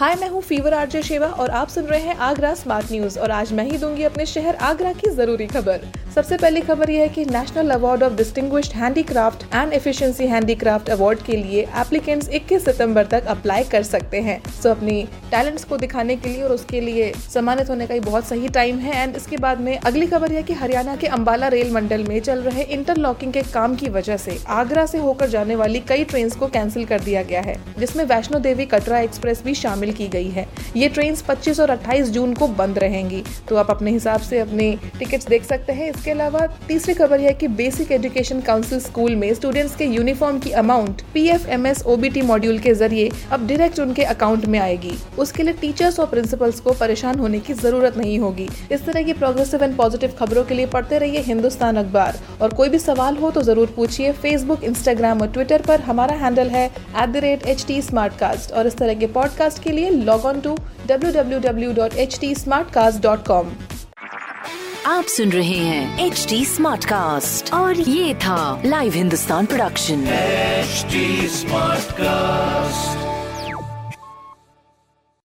हाय मैं हूँ fever RJ शेवा और आप सुन रहे हैं आगरा स्मार्ट न्यूज़ और आज मैं ही दूँगी अपने शहर आगरा की ज़रूरी खबर। सबसे पहली खबर यह है कि national award of distinguished handicraft and efficiency handicraft award के लिए एप्लीकेंट्स 21 सितंबर तक अप्लाई कर सकते हैं। सो so, अपनी टैलेंट्स को दिखाने के लिए और उसके लिए सम्मानित होने का बहुत सही टाइम है। एंड इसके बाद में अगली खबर यह की हरियाणा के अम्बाला रेल मंडल में चल रहे इंटरलॉकिंग के काम की वजह से आगरा से होकर जाने वाली कई ट्रेन को कैंसिल कर दिया गया है जिसमें वैष्णो देवी कटरा एक्सप्रेस भी शामिल की गई है। ये ट्रेन 25 और 28 जून को बंद रहेंगी। तो आप अपने हिसाब से अपनी टिकट्स देख सकते हैं। इसके अलावा तीसरी खबर है कि बेसिक एजुकेशन काउंसिल स्कूल में स्टूडेंट्स के यूनिफॉर्म की amount P F M S OBT module के ज़रिए अब डायरेक्ट उनके अकाउंट में आएगी। उसके लिए टीचर्स और प्रिंसिपल्स को परेशान होने की ज़रूरत नहीं होगी। इस तरह की प्रोग्रेसिव एंड पॉजिटिव खबरों के लिए पढ़ते रहिए हिंदुस्तान अखबार। और कोई भी सवाल हो तो ज़रूर पूछिए फेसबुक इंस्टाग्राम और ट्विटर पर। हमारा हैंडल है एट और इस तरह के पॉडकास्ट के लिए लॉग ऑन टू कॉम आप सुन रहे हैं एच टी स्मार्ट कास्ट और ये था Live Hindustan production smart Smartcast.